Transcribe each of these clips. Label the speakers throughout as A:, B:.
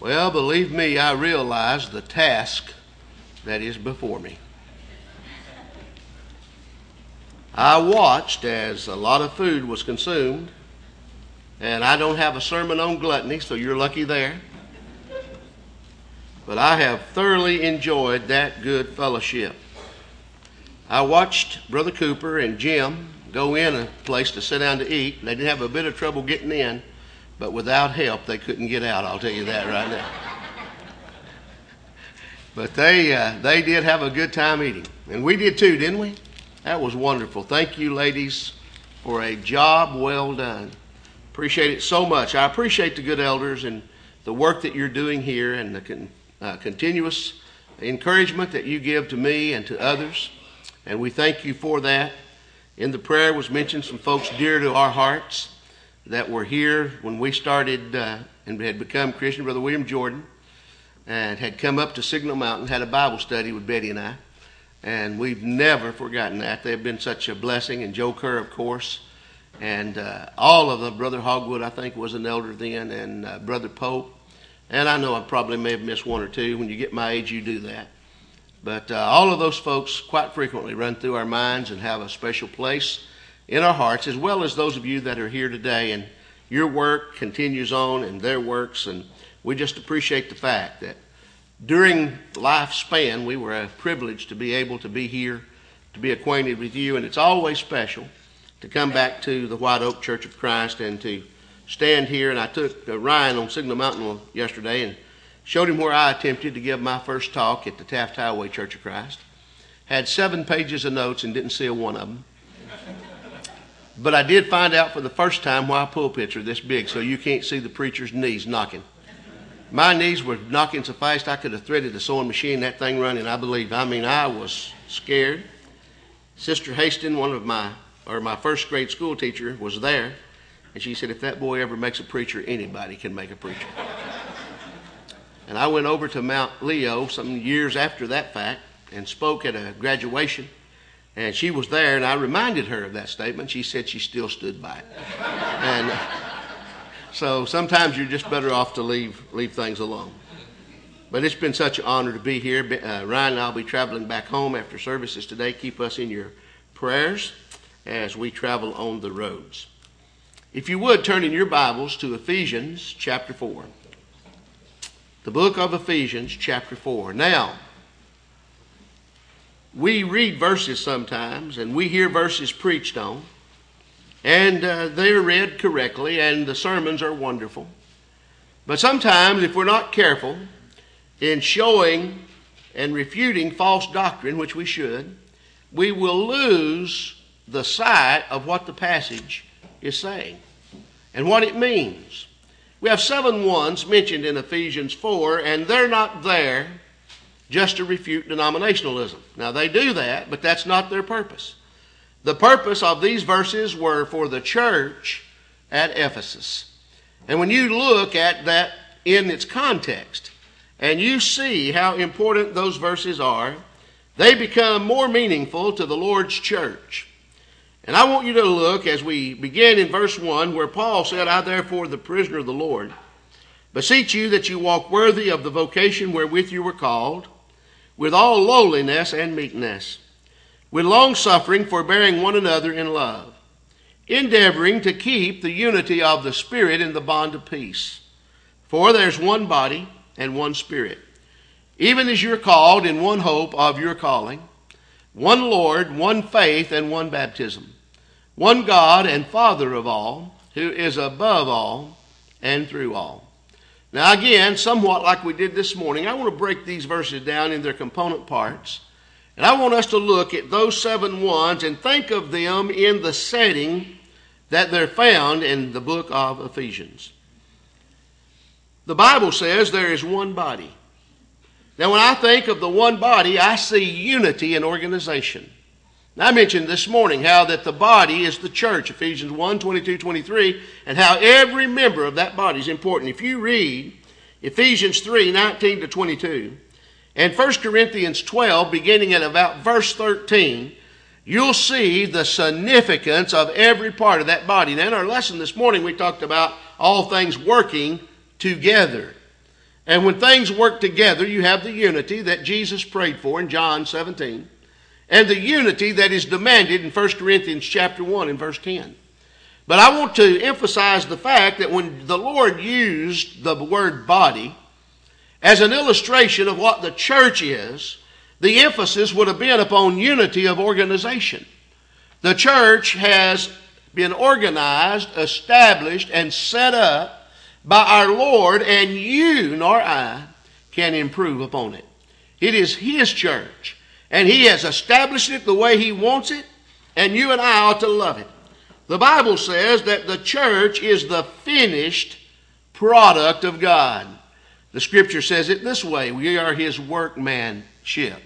A: Well, believe me, I realize the task that is before me. I watched as a lot of food was consumed, and I don't have a sermon on gluttony, so you're lucky there. But I have thoroughly enjoyed that good fellowship. I watched Brother Cooper and Jim go in a place to sit down to eat. They didn't have a bit of trouble getting in, but without help, they couldn't get out. I'll tell you that right now. But they uh, they did have a good time eating, and we did too, didn't we? That was wonderful. Thank you, ladies, for a job well done. Appreciate it so much. I appreciate the good elders and the work that you're doing here and the con- uh, continuous encouragement that you give to me and to others. And we thank you for that. In the prayer was mentioned some folks dear to our hearts that were here when we started uh, and had become Christian. Brother William Jordan and had come up to Signal Mountain, had a Bible study with Betty and I. And we've never forgotten that. They've been such a blessing. And Joe Kerr, of course. And uh, all of them. Brother Hogwood, I think, was an elder then. And uh, Brother Pope. And I know I probably may have missed one or two. When you get my age, you do that. But uh, all of those folks quite frequently run through our minds and have a special place in our hearts, as well as those of you that are here today. And your work continues on and their works. And we just appreciate the fact that during lifespan, we were a privilege to be able to be here, to be acquainted with you. And it's always special to come back to the White Oak Church of Christ and to stand here. And I took uh, Ryan on Signal Mountain yesterday and Showed him where I attempted to give my first talk at the Taft Highway Church of Christ. Had seven pages of notes and didn't see a one of them. But I did find out for the first time why pulpits are this big, so you can't see the preacher's knees knocking. My knees were knocking so fast I could have threaded the sewing machine, that thing running, I believe. I mean, I was scared. Sister Haston, one of my, or my first grade school teacher, was there. And she said, if that boy ever makes a preacher, anybody can make a preacher. And I went over to Mount Leo some years after that fact and spoke at a graduation. And she was there, and I reminded her of that statement. She said she still stood by it. and so sometimes you're just better off to leave, leave things alone. But it's been such an honor to be here. Uh, Ryan and I'll be traveling back home after services today. Keep us in your prayers as we travel on the roads. If you would, turn in your Bibles to Ephesians chapter 4 the book of Ephesians, chapter 4. Now, we read verses sometimes and we hear verses preached on, and uh, they're read correctly, and the sermons are wonderful. But sometimes, if we're not careful in showing and refuting false doctrine, which we should, we will lose the sight of what the passage is saying and what it means. We have seven ones mentioned in Ephesians 4, and they're not there just to refute denominationalism. Now, they do that, but that's not their purpose. The purpose of these verses were for the church at Ephesus. And when you look at that in its context, and you see how important those verses are, they become more meaningful to the Lord's church. And I want you to look as we begin in verse 1, where Paul said, I therefore, the prisoner of the Lord, beseech you that you walk worthy of the vocation wherewith you were called, with all lowliness and meekness, with long suffering, forbearing one another in love, endeavoring to keep the unity of the Spirit in the bond of peace. For there's one body and one Spirit, even as you're called in one hope of your calling, one Lord, one faith, and one baptism one God and Father of all, who is above all and through all. Now, again, somewhat like we did this morning, I want to break these verses down in their component parts. And I want us to look at those seven ones and think of them in the setting that they're found in the book of Ephesians. The Bible says there is one body. Now, when I think of the one body, I see unity and organization. I mentioned this morning how that the body is the church, Ephesians 1 22, 23, and how every member of that body is important. If you read Ephesians 3 19 to 22, and 1 Corinthians 12, beginning at about verse 13, you'll see the significance of every part of that body. Now, in our lesson this morning, we talked about all things working together. And when things work together, you have the unity that Jesus prayed for in John 17, and the unity that is demanded in 1 Corinthians chapter 1 and verse 10. But I want to emphasize the fact that when the Lord used the word body as an illustration of what the church is, the emphasis would have been upon unity of organization. The church has been organized, established, and set up by our Lord, and you nor I can improve upon it. It is His church, and He has established it the way He wants it, and you and I ought to love it. The Bible says that the church is the finished product of God. The scripture says it this way We are His workmanship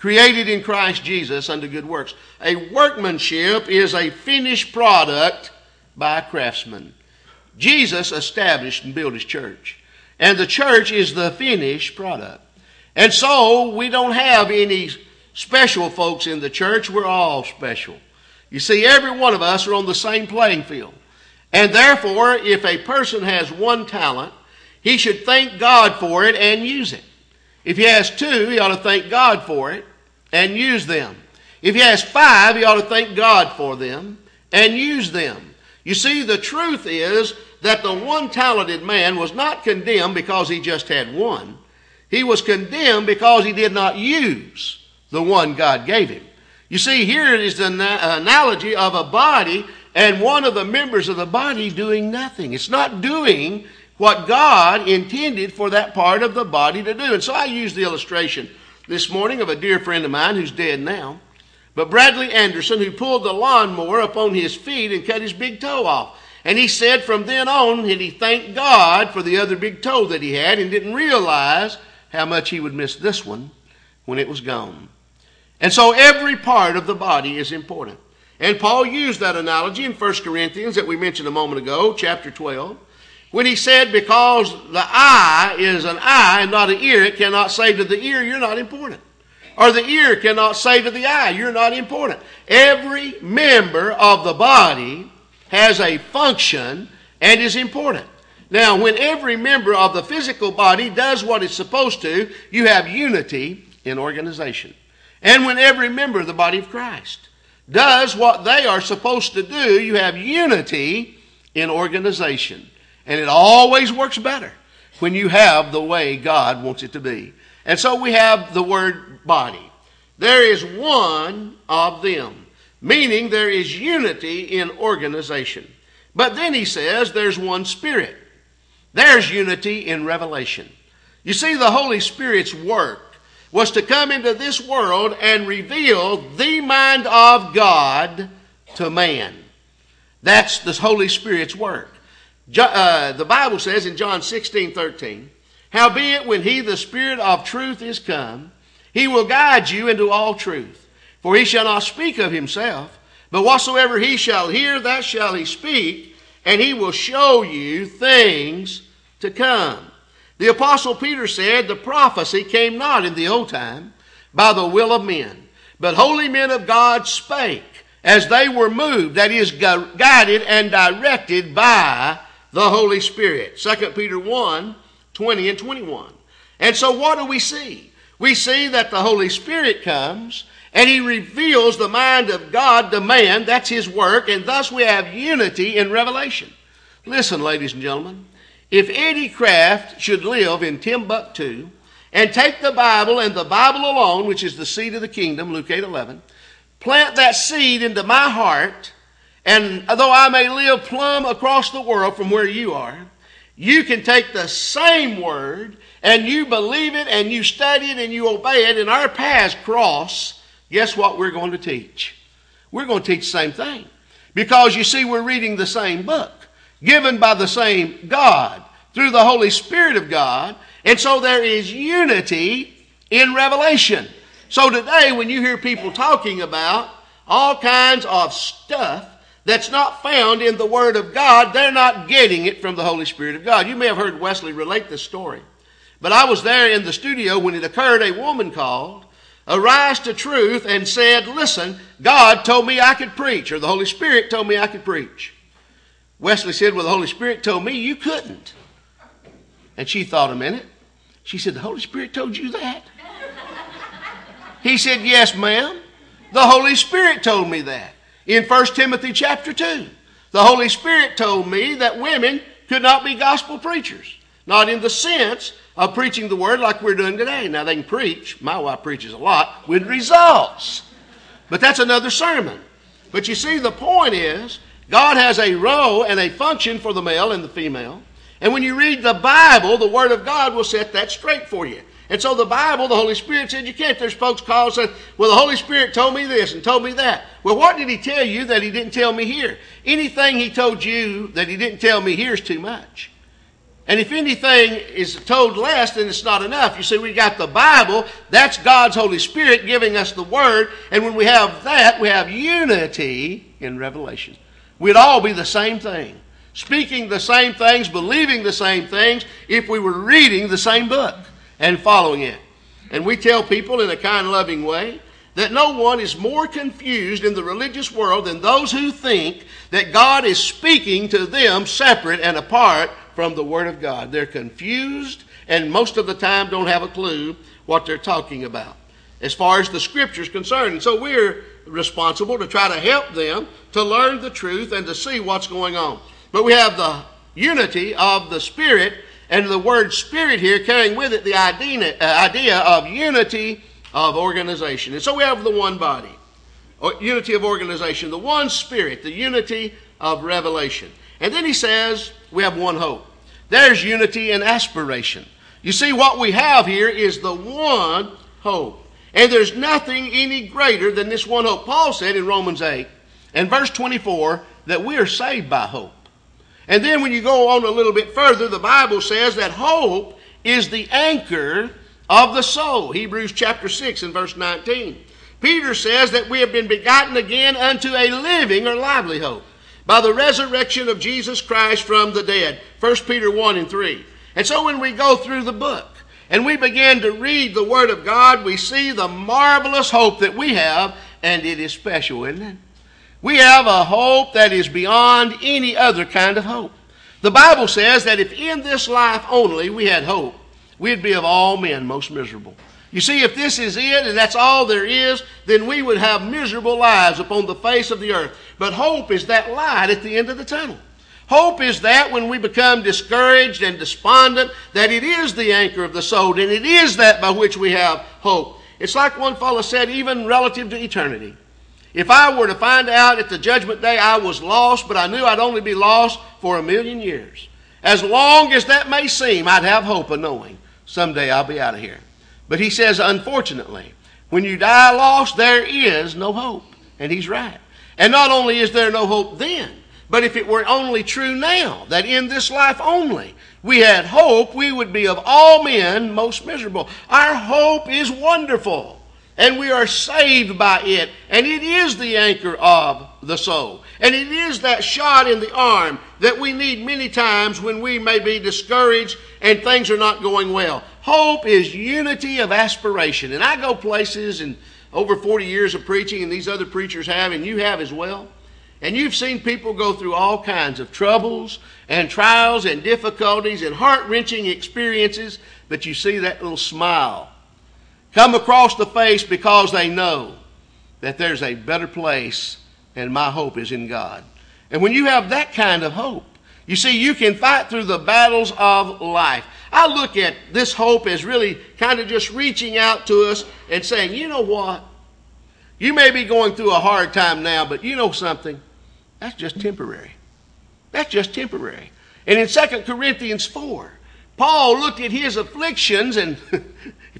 A: created in Christ Jesus unto good works. A workmanship is a finished product by a craftsman. Jesus established and built his church. And the church is the finished product. And so we don't have any special folks in the church. We're all special. You see, every one of us are on the same playing field. And therefore, if a person has one talent, he should thank God for it and use it. If he has two, he ought to thank God for it and use them. If he has five, he ought to thank God for them and use them. You see, the truth is that the one talented man was not condemned because he just had one. He was condemned because he did not use the one God gave him. You see, here is the analogy of a body and one of the members of the body doing nothing. It's not doing what God intended for that part of the body to do. And so I use the illustration this morning of a dear friend of mine who's dead now. But Bradley Anderson, who pulled the lawnmower up on his feet and cut his big toe off. And he said from then on that he thanked God for the other big toe that he had and didn't realize how much he would miss this one when it was gone. And so every part of the body is important. And Paul used that analogy in 1 Corinthians that we mentioned a moment ago, chapter 12 when he said, because the eye is an eye and not an ear, it cannot say to the ear, you're not important. Or the ear cannot say to the eye, you're not important. Every member of the body has a function and is important. Now, when every member of the physical body does what it's supposed to, you have unity in organization. And when every member of the body of Christ does what they are supposed to do, you have unity in organization. And it always works better when you have the way God wants it to be. And so we have the word body. There is one of them, meaning there is unity in organization. But then he says there's one spirit. There's unity in revelation. You see, the Holy Spirit's work was to come into this world and reveal the mind of God to man. That's the Holy Spirit's work. Uh, the Bible says in John 16, 13, Howbeit, when he, the Spirit of truth, is come, he will guide you into all truth. For he shall not speak of himself, but whatsoever he shall hear, that shall he speak, and he will show you things to come. The Apostle Peter said, The prophecy came not in the old time by the will of men, but holy men of God spake as they were moved, that is, guided and directed by the Holy Spirit. 2 Peter 1 20 and 21. And so, what do we see? We see that the Holy Spirit comes and he reveals the mind of God to man. That's his work, and thus we have unity in revelation. Listen, ladies and gentlemen, if Eddie Kraft should live in Timbuktu and take the Bible and the Bible alone, which is the seed of the kingdom, Luke 8 11, plant that seed into my heart and though I may live plumb across the world from where you are, you can take the same word and you believe it and you study it and you obey it, and our paths cross. Guess what we're going to teach? We're going to teach the same thing. Because you see, we're reading the same book, given by the same God, through the Holy Spirit of God. And so there is unity in revelation. So today, when you hear people talking about all kinds of stuff, that's not found in the Word of God, they're not getting it from the Holy Spirit of God. You may have heard Wesley relate this story. But I was there in the studio when it occurred. A woman called, arise to truth, and said, Listen, God told me I could preach, or the Holy Spirit told me I could preach. Wesley said, Well, the Holy Spirit told me you couldn't. And she thought a minute. She said, The Holy Spirit told you that? He said, Yes, ma'am. The Holy Spirit told me that. In 1 Timothy chapter 2, the Holy Spirit told me that women could not be gospel preachers. Not in the sense of preaching the word like we're doing today. Now, they can preach. My wife preaches a lot with results. But that's another sermon. But you see, the point is, God has a role and a function for the male and the female. And when you read the Bible, the Word of God will set that straight for you. And so the Bible, the Holy Spirit said you can't. There's folks call say, well, the Holy Spirit told me this and told me that. Well, what did He tell you that He didn't tell me here? Anything He told you that He didn't tell me here is too much. And if anything is told less, then it's not enough. You see, we got the Bible. That's God's Holy Spirit giving us the Word. And when we have that, we have unity in revelation. We'd all be the same thing. Speaking the same things, believing the same things, if we were reading the same book and following it. And we tell people in a kind, loving way that no one is more confused in the religious world than those who think that God is speaking to them separate and apart from the Word of God. They're confused and most of the time don't have a clue what they're talking about as far as the Scripture's concerned. And so we're responsible to try to help them to learn the truth and to see what's going on. But we have the unity of the Spirit and the word spirit here carrying with it the idea, uh, of unity of organization. And so we have the one body, unity of organization, the one spirit, the unity of revelation. And then he says we have one hope. There's unity and aspiration. You see, what we have here is the one hope. And there's nothing any greater than this one hope. Paul said in Romans 8 and verse 24 that we are saved by hope. And then when you go on a little bit further, the Bible says that hope is the anchor of the soul. Hebrews chapter 6 and verse 19. Peter says that we have been begotten again unto a living or lively hope by the resurrection of Jesus Christ from the dead. 1 Peter 1 and 3. And so when we go through the book and we begin to read the Word of God, we see the marvelous hope that we have, and it is special, isn't it? We have a hope that is beyond any other kind of hope. The Bible says that if in this life only we had hope, we'd be of all men most miserable. You see, if this is it and that's all there is, then we would have miserable lives upon the face of the earth. But hope is that light at the end of the tunnel. Hope is that when we become discouraged and despondent, that it is the anchor of the soul, and it is that by which we have hope. It's like one fellow said, even relative to eternity. If I were to find out at the judgment day I was lost, but I knew I'd only be lost for a million years, as long as that may seem, I'd have hope of knowing someday I'll be out of here. But he says, unfortunately, when you die lost, there is no hope. And he's right. And not only is there no hope then, but if it were only true now, that in this life only we had hope, we would be of all men most miserable. Our hope is wonderful and we are saved by it. And it is the anchor of the soul. And it is that shot in the arm that we need many times when we may be discouraged and things are not going well. Hope is unity of aspiration. And I go places and over 40 years of preaching, and these other preachers have, and you have as well. And you've seen people go through all kinds of troubles and trials and difficulties and heart wrenching experiences, but you see that little smile come across the face because they know that there's a better place and my hope is in God. And when you have that kind of hope, you see, you can fight through the battles of life. I look at this hope as really kind of just reaching out to us and saying, you know what? You may be going through a hard time now, but you know something? That's just temporary. That's just temporary. And in 2 Corinthians 4, Paul looked at his afflictions and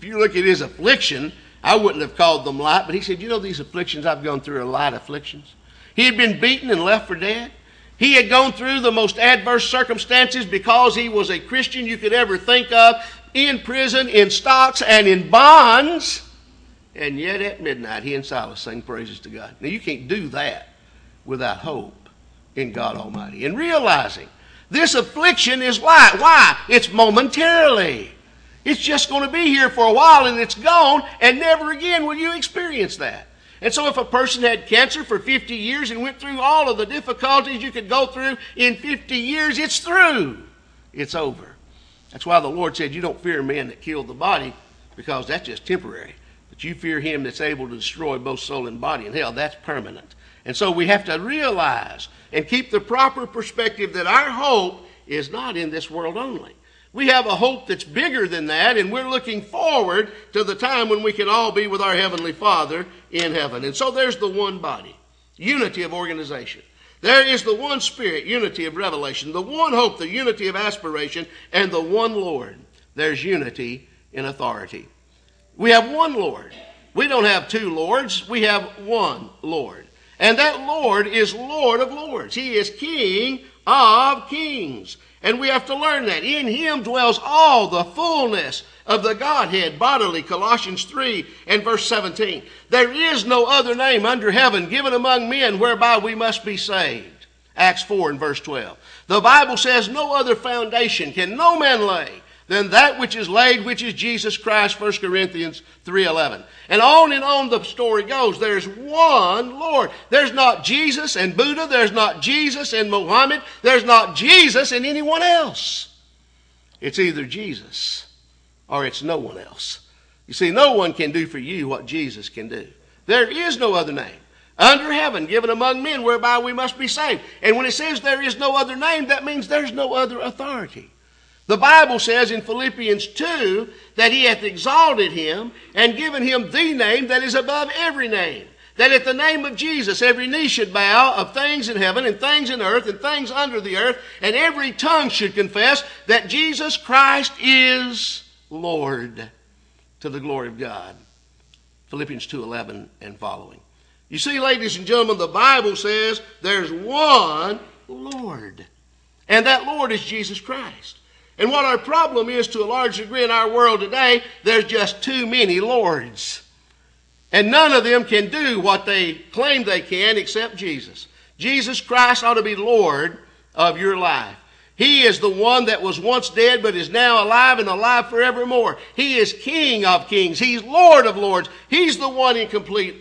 A: If you look at his affliction, I wouldn't have called them light, but he said, You know, these afflictions I've gone through are light afflictions. He had been beaten and left for dead. He had gone through the most adverse circumstances because he was a Christian you could ever think of in prison, in stocks, and in bonds. And yet at midnight, he and Silas sang praises to God. Now, you can't do that without hope in God Almighty. And realizing this affliction is light. Why? It's momentarily. It's just going to be here for a while and it's gone, and never again will you experience that. And so, if a person had cancer for 50 years and went through all of the difficulties you could go through in 50 years, it's through. It's over. That's why the Lord said, You don't fear man that killed the body, because that's just temporary. But you fear him that's able to destroy both soul and body in hell. That's permanent. And so we have to realize and keep the proper perspective that our hope is not in this world only. We have a hope that's bigger than that, and we're looking forward to the time when we can all be with our Heavenly Father in heaven. And so there's the one body, unity of organization. There is the one Spirit, unity of revelation, the one hope, the unity of aspiration, and the one Lord. There's unity in authority. We have one Lord. We don't have two Lords, we have one Lord. And that Lord is Lord of Lords. He is King of Kings. And we have to learn that. In him dwells all the fullness of the Godhead bodily. Colossians 3 and verse 17. There is no other name under heaven given among men whereby we must be saved. Acts 4 and verse 12. The Bible says no other foundation can no man lay than that which is laid, which is Jesus Christ, 1 Corinthians 3.11. And on and on the story goes. There's one Lord. There's not Jesus and Buddha. There's not Jesus and Muhammad. There's not Jesus and anyone else. It's either Jesus or it's no one else. You see, no one can do for you what Jesus can do. There is no other name under heaven given among men whereby we must be saved. And when it says there is no other name, that means there's no other authority. The Bible says in Philippians 2 that he hath exalted him and given him the name that is above every name. That at the name of Jesus every knee should bow of things in heaven and things in earth and things under the earth, and every tongue should confess that Jesus Christ is Lord to the glory of God. Philippians 2:11 and following. You see, ladies and gentlemen, the Bible says there's one Lord. And that Lord is Jesus Christ. And what our problem is to a large degree in our world today, there's just too many lords. And none of them can do what they claim they can except Jesus. Jesus Christ ought to be Lord of your life. He is the one that was once dead but is now alive and alive forevermore. He is King of kings. He's Lord of lords. He's the one in complete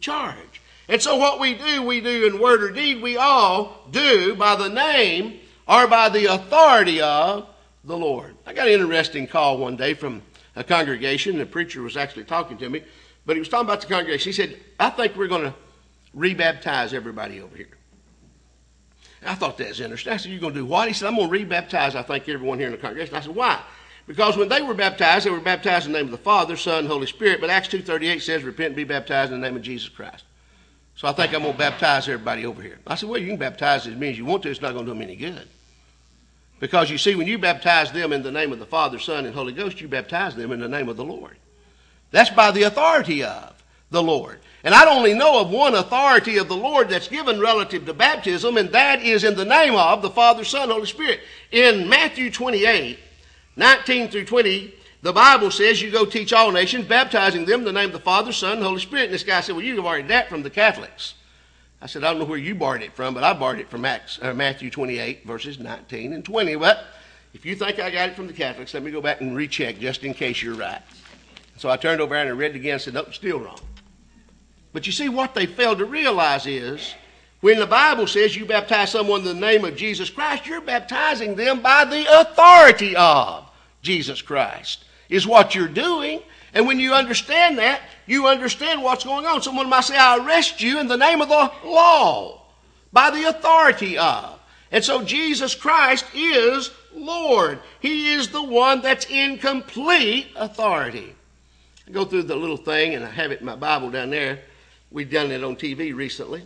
A: charge. And so what we do, we do in word or deed, we all do by the name or by the authority of the Lord. I got an interesting call one day from a congregation. The preacher was actually talking to me, but he was talking about the congregation. He said, I think we're going to rebaptize everybody over here. I thought that was interesting. I said, You're going to do what? He said, I'm going to rebaptize, I think, everyone here in the congregation. I said, Why? Because when they were baptized, they were baptized in the name of the Father, Son, Holy Spirit. But Acts 2.38 says, Repent and be baptized in the name of Jesus Christ. So I think I'm going to baptize everybody over here. I said, Well, you can baptize as many as you want to. It's not going to do them any good. Because you see, when you baptize them in the name of the Father, Son, and Holy Ghost, you baptize them in the name of the Lord. That's by the authority of the Lord. And I only know of one authority of the Lord that's given relative to baptism, and that is in the name of the Father, Son, Holy Spirit. In Matthew 28, 19 through 20, the Bible says you go teach all nations, baptizing them in the name of the Father, Son, and Holy Spirit. And this guy said, Well, you've already that from the Catholics. I said, I don't know where you borrowed it from, but I borrowed it from uh, Matthew 28, verses 19 and 20. But if you think I got it from the Catholics, let me go back and recheck just in case you're right. So I turned over and I read it again and said, Nope, still wrong. But you see, what they failed to realize is when the Bible says you baptize someone in the name of Jesus Christ, you're baptizing them by the authority of Jesus Christ, is what you're doing. And when you understand that, you understand what's going on. Someone might say, I arrest you in the name of the law, by the authority of. And so Jesus Christ is Lord. He is the one that's in complete authority. I go through the little thing, and I have it in my Bible down there. We've done it on TV recently.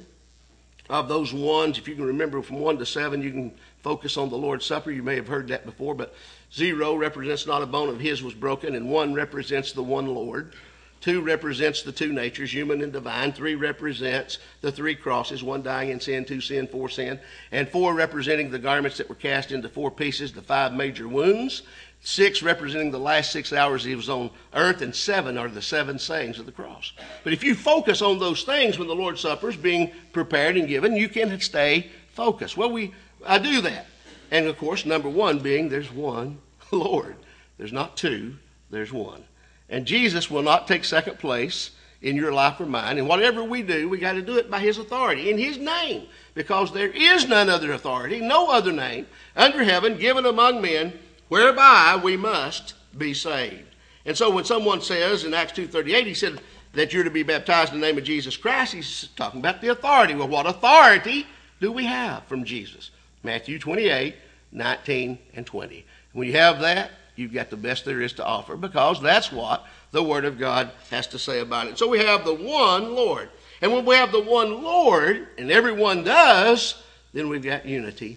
A: Of those ones, if you can remember from one to seven, you can focus on the Lord's Supper. You may have heard that before, but zero represents not a bone of his was broken, and one represents the one Lord. Two represents the two natures, human and divine. Three represents the three crosses, one dying in sin, two sin, four sin. And four representing the garments that were cast into four pieces, the five major wounds. Six representing the last six hours he was on earth, and seven are the seven sayings of the cross. But if you focus on those things when the Lord's Supper is being prepared and given, you can stay focused. Well, we I do that. And of course, number one being there's one Lord. There's not two, there's one. And Jesus will not take second place in your life or mine. And whatever we do, we got to do it by His authority, in His name, because there is none other authority, no other name under heaven given among men whereby we must be saved. And so when someone says in Acts 2.38, he said that you're to be baptized in the name of Jesus Christ, he's talking about the authority. Well, what authority do we have from Jesus? Matthew 28, 19, and 20. When you have that, you've got the best there is to offer because that's what the Word of God has to say about it. So we have the one Lord. And when we have the one Lord, and everyone does, then we've got unity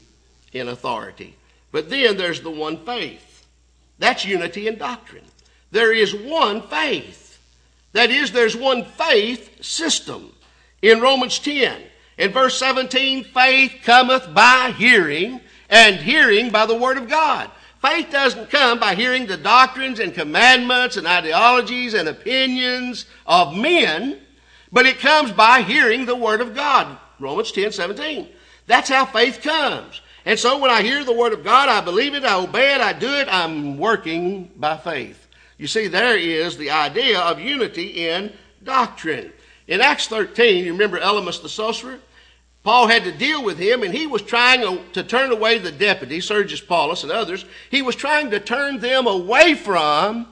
A: in authority. But then there's the one faith. That's unity in doctrine. There is one faith. That is, there's one faith system. In Romans 10, in verse 17, faith cometh by hearing, and hearing by the Word of God. Faith doesn't come by hearing the doctrines and commandments and ideologies and opinions of men, but it comes by hearing the Word of God. Romans 10 17. That's how faith comes. And so when I hear the Word of God, I believe it, I obey it, I do it, I'm working by faith. You see, there is the idea of unity in doctrine. In Acts 13, you remember Elymas the sorcerer? Paul had to deal with him, and he was trying to turn away the deputy, Sergius Paulus and others. He was trying to turn them away from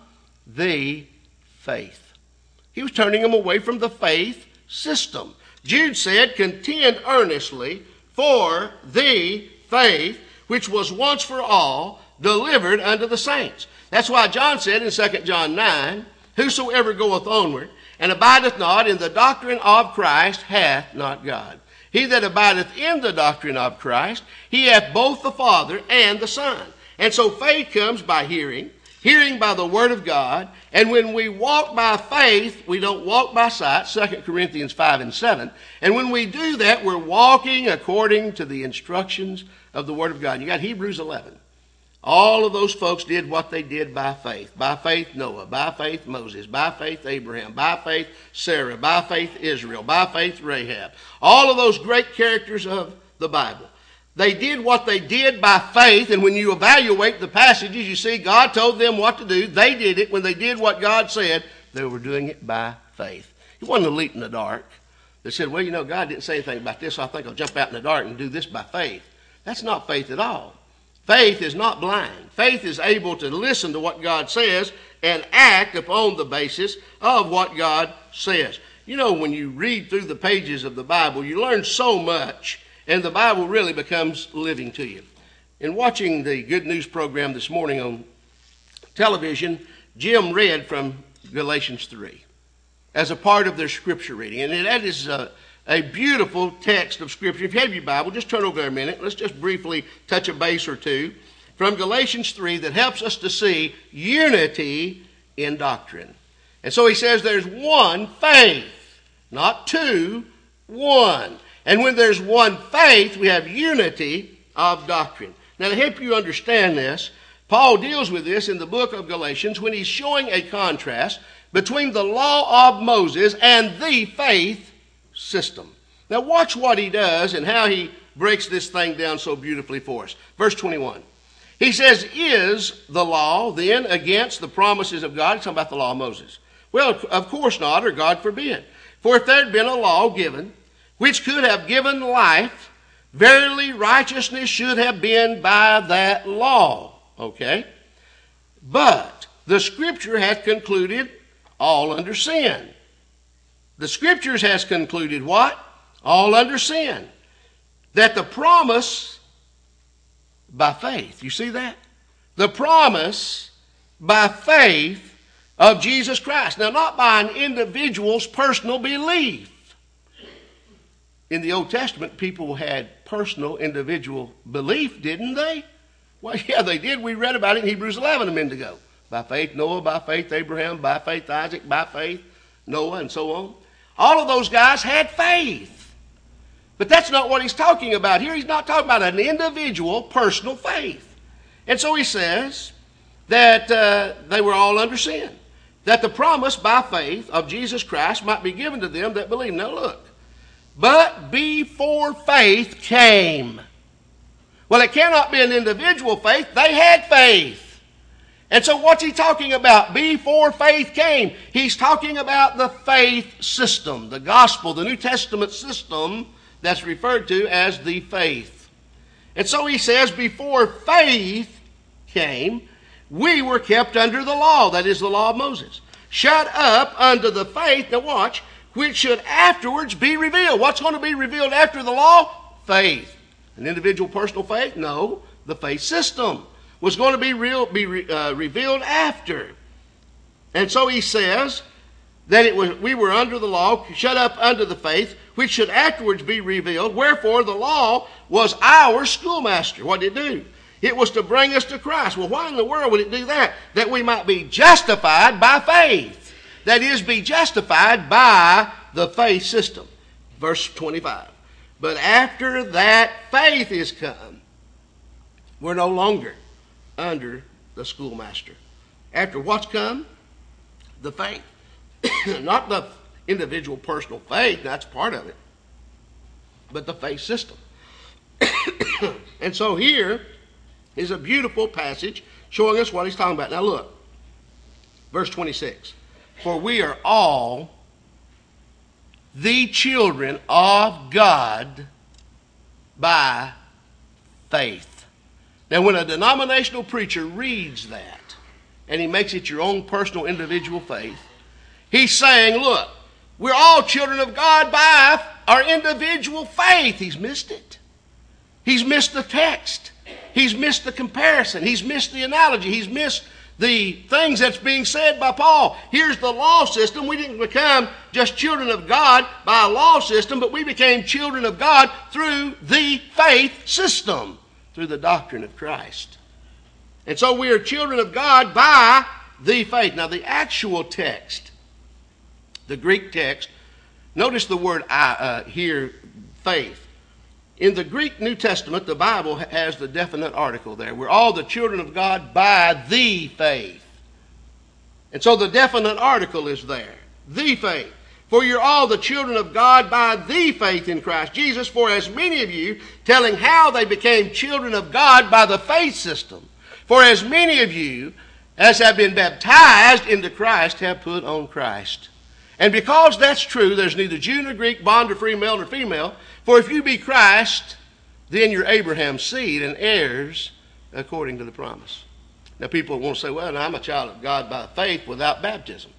A: the faith. He was turning them away from the faith system. Jude said, Contend earnestly for the faith which was once for all delivered unto the saints. That's why John said in 2 John 9, Whosoever goeth onward and abideth not in the doctrine of Christ hath not God. He that abideth in the doctrine of Christ, he hath both the Father and the Son. And so faith comes by hearing, hearing by the Word of God. And when we walk by faith, we don't walk by sight, 2 Corinthians 5 and 7. And when we do that, we're walking according to the instructions of the Word of God. You got Hebrews 11. All of those folks did what they did by faith. By faith, Noah. By faith, Moses. By faith, Abraham. By faith, Sarah. By faith, Israel. By faith, Rahab. All of those great characters of the Bible. They did what they did by faith, and when you evaluate the passages, you see God told them what to do. They did it. When they did what God said, they were doing it by faith. He wasn't a leap in the dark. They said, well, you know, God didn't say anything about this, so I think I'll jump out in the dark and do this by faith. That's not faith at all. Faith is not blind. Faith is able to listen to what God says and act upon the basis of what God says. You know, when you read through the pages of the Bible, you learn so much, and the Bible really becomes living to you. In watching the Good News program this morning on television, Jim read from Galatians 3 as a part of their scripture reading. And that is a, a beautiful text of Scripture. If you have your Bible, just turn over there a minute. Let's just briefly touch a base or two from Galatians 3 that helps us to see unity in doctrine. And so he says there's one faith, not two, one. And when there's one faith, we have unity of doctrine. Now, to help you understand this, Paul deals with this in the book of Galatians when he's showing a contrast between the law of Moses and the faith system. Now, watch what he does and how he breaks this thing down so beautifully for us. Verse 21. He says, Is the law then against the promises of God? He's talking about the law of Moses. Well, of course not, or God forbid. For if there had been a law given which could have given life, verily righteousness should have been by that law. Okay? But the scripture hath concluded all under sin. The scriptures has concluded what? All under sin. That the promise by faith, you see that? The promise by faith of Jesus Christ. Now, not by an individual's personal belief. In the Old Testament, people had personal individual belief, didn't they? Well, yeah, they did. We read about it in Hebrews 11 a minute ago. By faith, Noah, by faith, Abraham, by faith, Isaac, by faith, Noah, and so on. All of those guys had faith. But that's not what he's talking about here. He's not talking about an individual, personal faith. And so he says that uh, they were all under sin. That the promise by faith of Jesus Christ might be given to them that believe. Now look. But before faith came. Well, it cannot be an individual faith. They had faith. And so, what's he talking about? Before faith came, he's talking about the faith system, the gospel, the New Testament system that's referred to as the faith. And so he says, before faith came, we were kept under the law, that is the law of Moses, shut up under the faith, now watch, which should afterwards be revealed. What's going to be revealed after the law? Faith. An individual personal faith? No, the faith system was going to be, real, be uh, revealed after. And so he says that it was, we were under the law, shut up under the faith, which should afterwards be revealed. Wherefore the law was our schoolmaster. What did it do? It was to bring us to Christ. Well, why in the world would it do that? That we might be justified by faith. That is, be justified by the faith system. Verse 25. But after that faith is come, we're no longer under the schoolmaster. After what's come? The faith. Not the individual personal faith, that's part of it, but the faith system. and so here is a beautiful passage showing us what he's talking about. Now look, verse 26. For we are all the children of God by faith. Now, when a denominational preacher reads that and he makes it your own personal individual faith, he's saying, look, we're all children of God by our individual faith. He's missed it. He's missed the text. He's missed the comparison. He's missed the analogy. He's missed the things that's being said by Paul. Here's the law system. We didn't become just children of God by a law system, but we became children of God through the faith system, through the doctrine of Christ. And so we are children of God by the faith. Now, the actual text, the Greek text, notice the word uh, here, faith. In the Greek New Testament, the Bible has the definite article there. We're all the children of God by the faith. And so the definite article is there. The faith. For you're all the children of God by the faith in Christ Jesus. For as many of you, telling how they became children of God by the faith system. For as many of you as have been baptized into Christ have put on Christ. And because that's true, there's neither Jew nor Greek, bond or free male nor female. For if you be Christ, then you're Abraham's seed and heirs according to the promise. Now, people want to say, well, I'm a child of God by faith without baptism.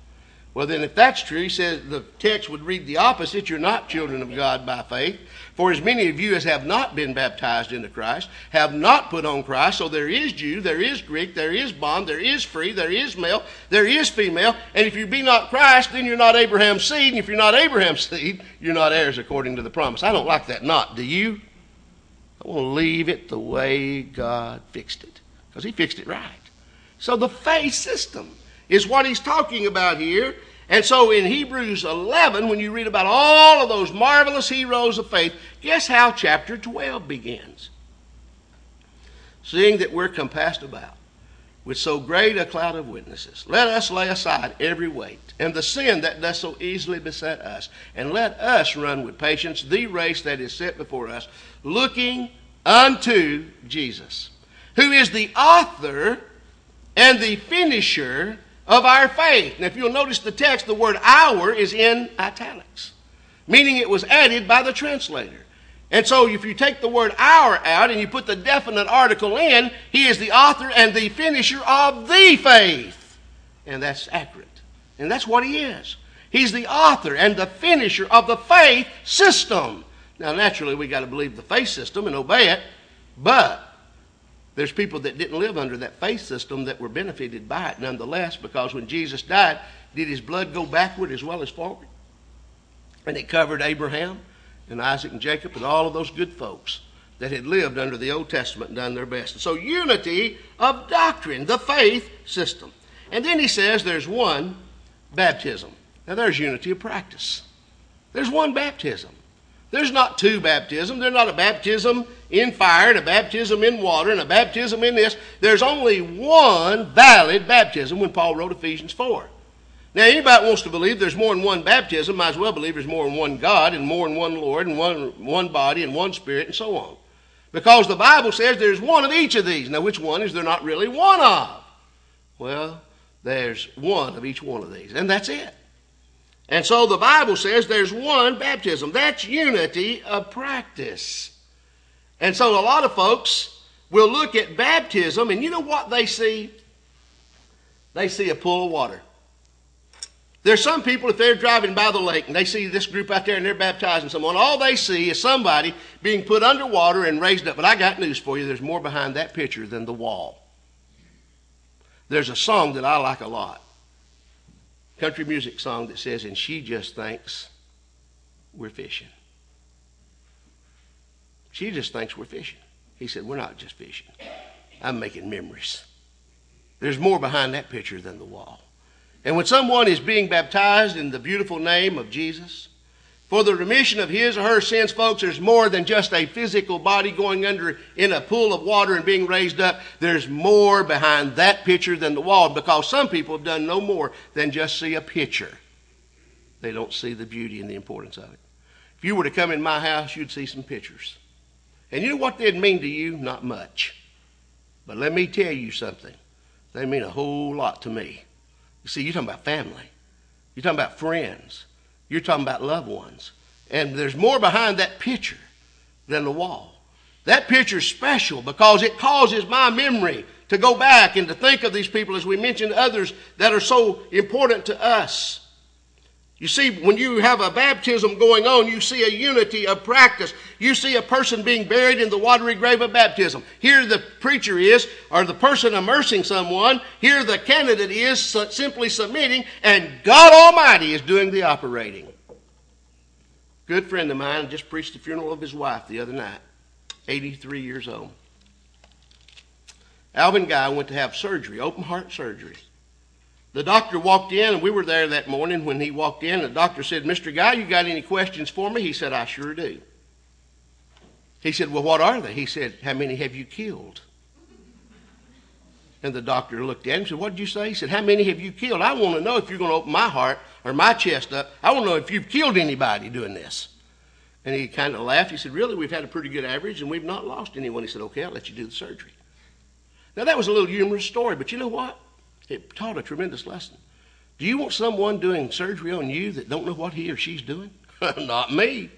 A: Well, then, if that's true, he says the text would read the opposite. You're not children of God by faith. For as many of you as have not been baptized into Christ have not put on Christ. So there is Jew, there is Greek, there is bond, there is free, there is male, there is female. And if you be not Christ, then you're not Abraham's seed. And if you're not Abraham's seed, you're not heirs according to the promise. I don't like that not. Do you? I want to leave it the way God fixed it. Because He fixed it right. So the faith system is what he's talking about here. And so in Hebrews 11, when you read about all of those marvelous heroes of faith, guess how chapter 12 begins? Seeing that we're compassed about with so great a cloud of witnesses, let us lay aside every weight and the sin that does so easily beset us, and let us run with patience the race that is set before us, looking unto Jesus, who is the author and the finisher of our faith. Now, if you'll notice the text, the word our is in italics, meaning it was added by the translator. And so, if you take the word our out and you put the definite article in, he is the author and the finisher of the faith. And that's accurate. And that's what he is. He's the author and the finisher of the faith system. Now, naturally, we got to believe the faith system and obey it, but there's people that didn't live under that faith system that were benefited by it nonetheless because when Jesus died, did his blood go backward as well as forward? And it covered Abraham and Isaac and Jacob and all of those good folks that had lived under the Old Testament and done their best. And so, unity of doctrine, the faith system. And then he says there's one baptism. Now, there's unity of practice. There's one baptism. There's not two baptisms. There's not a baptism in fire and a baptism in water and a baptism in this. There's only one valid baptism when Paul wrote Ephesians 4. Now, anybody wants to believe there's more than one baptism, might as well believe there's more than one God and more than one Lord and one, one body and one Spirit and so on. Because the Bible says there's one of each of these. Now, which one is there not really one of? Well, there's one of each one of these, and that's it. And so the Bible says there's one baptism. That's unity of practice. And so a lot of folks will look at baptism, and you know what they see? They see a pool of water. There's some people, if they're driving by the lake and they see this group out there and they're baptizing someone, all they see is somebody being put underwater and raised up. But I got news for you there's more behind that picture than the wall. There's a song that I like a lot country music song that says, And she just thinks we're fishing. She just thinks we're fishing. He said, We're not just fishing. I'm making memories. There's more behind that picture than the wall. And when someone is being baptized in the beautiful name of Jesus, for the remission of his or her sins, folks, there's more than just a physical body going under in a pool of water and being raised up. There's more behind that picture than the wall because some people have done no more than just see a picture. They don't see the beauty and the importance of it. If you were to come in my house, you'd see some pictures. And you know what they'd mean to you? Not much. But let me tell you something. They mean a whole lot to me. You see, you're talking about family. You're talking about friends. You're talking about loved ones. And there's more behind that picture than the wall. That picture's special because it causes my memory to go back and to think of these people, as we mentioned others that are so important to us. You see, when you have a baptism going on, you see a unity of practice. You see a person being buried in the watery grave of baptism. Here the preacher is, or the person immersing someone. Here the candidate is simply submitting, and God Almighty is doing the operating. Good friend of mine just preached the funeral of his wife the other night, 83 years old. Alvin Guy went to have surgery, open heart surgery. The doctor walked in, and we were there that morning when he walked in. The doctor said, Mr. Guy, you got any questions for me? He said, I sure do. He said, Well, what are they? He said, How many have you killed? And the doctor looked at him and said, What did you say? He said, How many have you killed? I want to know if you're going to open my heart or my chest up. I want to know if you've killed anybody doing this. And he kind of laughed. He said, Really, we've had a pretty good average and we've not lost anyone. He said, Okay, I'll let you do the surgery. Now, that was a little humorous story, but you know what? It taught a tremendous lesson. Do you want someone doing surgery on you that don't know what he or she's doing? Not me.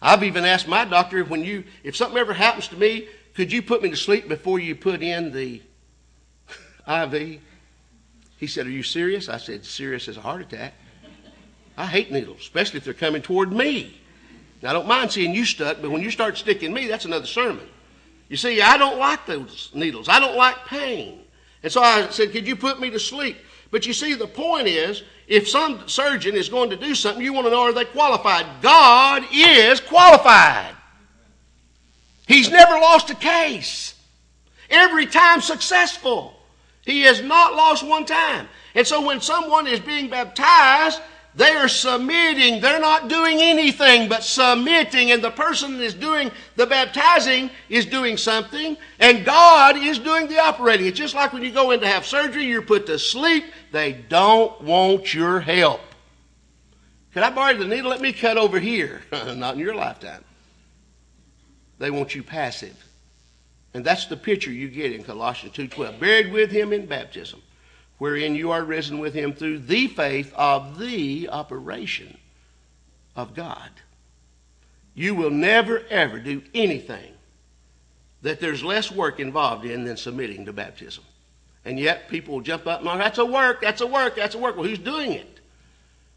A: I've even asked my doctor if when you if something ever happens to me, could you put me to sleep before you put in the IV? He said, Are you serious? I said, Serious as a heart attack. I hate needles, especially if they're coming toward me. Now, I don't mind seeing you stuck, but when you start sticking me, that's another sermon. You see, I don't like those needles. I don't like pain. And so I said, Could you put me to sleep? But you see, the point is, if some surgeon is going to do something, you want to know are they qualified? God is qualified. He's never lost a case. Every time successful. He has not lost one time. And so when someone is being baptized, they are submitting. They're not doing anything but submitting. And the person that is doing the baptizing is doing something, and God is doing the operating. It's just like when you go in to have surgery, you're put to sleep. They don't want your help. Can I borrow the needle? Let me cut over here. not in your lifetime. They want you passive. And that's the picture you get in Colossians 2.12. Buried with him in baptism wherein you are risen with him through the faith of the operation of God. You will never, ever do anything that there's less work involved in than submitting to baptism. And yet people will jump up and go, that's a work, that's a work, that's a work. Well, who's doing it?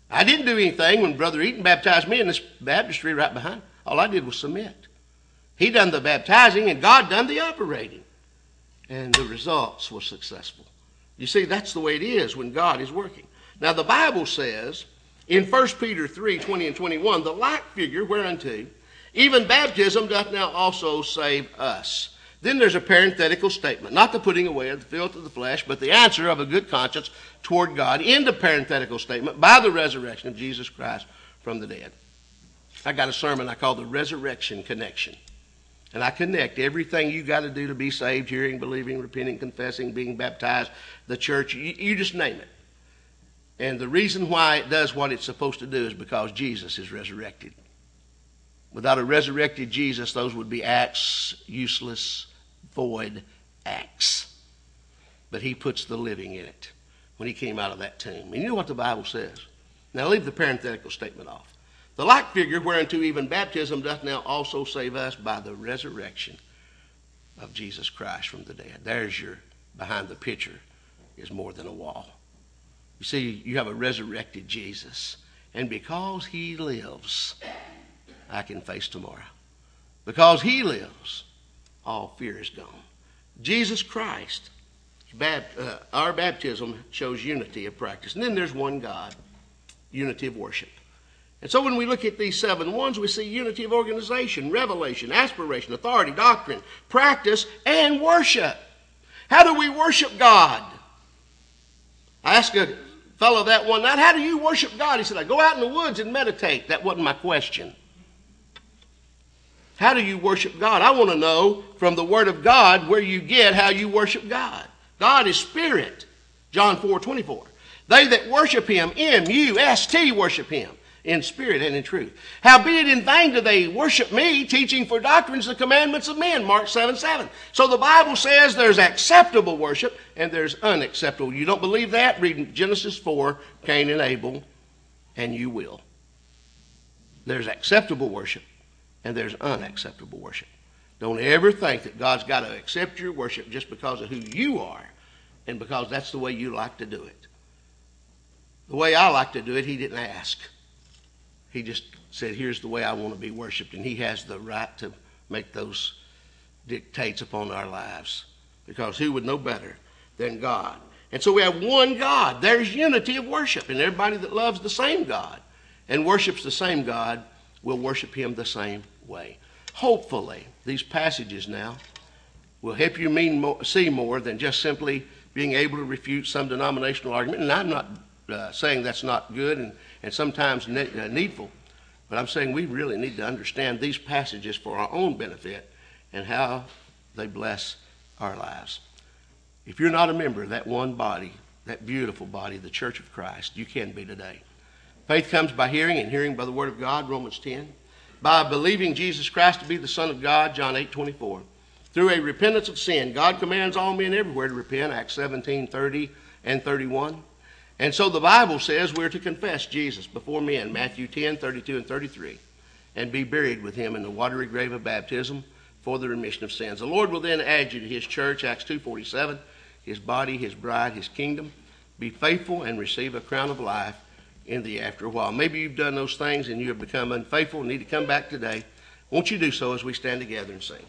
A: I didn't do anything when Brother Eaton baptized me in this baptistry right behind. All I did was submit. He done the baptizing and God done the operating. And the results were successful. You see, that's the way it is when God is working. Now, the Bible says in 1 Peter 3 20 and 21, the like figure whereunto even baptism doth now also save us. Then there's a parenthetical statement, not the putting away of the filth of the flesh, but the answer of a good conscience toward God in the parenthetical statement by the resurrection of Jesus Christ from the dead. I got a sermon I call the Resurrection Connection. And I connect everything you got to do to be saved, hearing, believing, repenting, confessing, being baptized, the church, you, you just name it. And the reason why it does what it's supposed to do is because Jesus is resurrected. Without a resurrected Jesus, those would be acts, useless, void acts. But he puts the living in it when he came out of that tomb. And you know what the Bible says? Now leave the parenthetical statement off. The like figure whereunto even baptism doth now also save us by the resurrection of Jesus Christ from the dead. There's your behind the picture is more than a wall. You see, you have a resurrected Jesus. And because he lives, I can face tomorrow. Because he lives, all fear is gone. Jesus Christ, uh, our baptism shows unity of practice. And then there's one God, unity of worship. And so when we look at these seven ones, we see unity of organization, revelation, aspiration, authority, doctrine, practice, and worship. How do we worship God? I asked a fellow that one night, How do you worship God? He said, I go out in the woods and meditate. That wasn't my question. How do you worship God? I want to know from the Word of God where you get how you worship God. God is spirit. John 4 24. They that worship him, M U S T, worship him in spirit and in truth. Howbeit in vain do they worship me, teaching for doctrines the commandments of men. Mark 7 7. So the Bible says there's acceptable worship and there's unacceptable. You don't believe that? Read Genesis 4, Cain and Abel, and you will. There's acceptable worship and there's unacceptable worship. Don't ever think that God's got to accept your worship just because of who you are and because that's the way you like to do it. The way I like to do it, He didn't ask. He just said, Here's the way I want to be worshiped. And He has the right to make those dictates upon our lives because who would know better than God? And so we have one God. There's unity of worship. And everybody that loves the same God and worships the same God will worship Him the same way. Hopefully, these passages now will help you more, see more than just simply being able to refute some denominational argument. And I'm not uh, saying that's not good and, and sometimes ne- uh, needful, but I'm saying we really need to understand these passages for our own benefit and how they bless our lives. If you're not a member of that one body, that beautiful body, the Church of Christ, you can be today. Faith comes by hearing, and hearing by the Word of God, Romans 10 by believing Jesus Christ to be the Son of God, John 8 24. Through a repentance of sin, God commands all men everywhere to repent, Acts 17 30 and 31. And so the Bible says we're to confess Jesus before men, Matthew 10 32 and 33, and be buried with him in the watery grave of baptism for the remission of sins. The Lord will then add you to his church, Acts 2 47, his body, his bride, his kingdom. Be faithful and receive a crown of life in the after a while. Maybe you've done those things and you have become unfaithful and need to come back today. Won't you do so as we stand together and sing?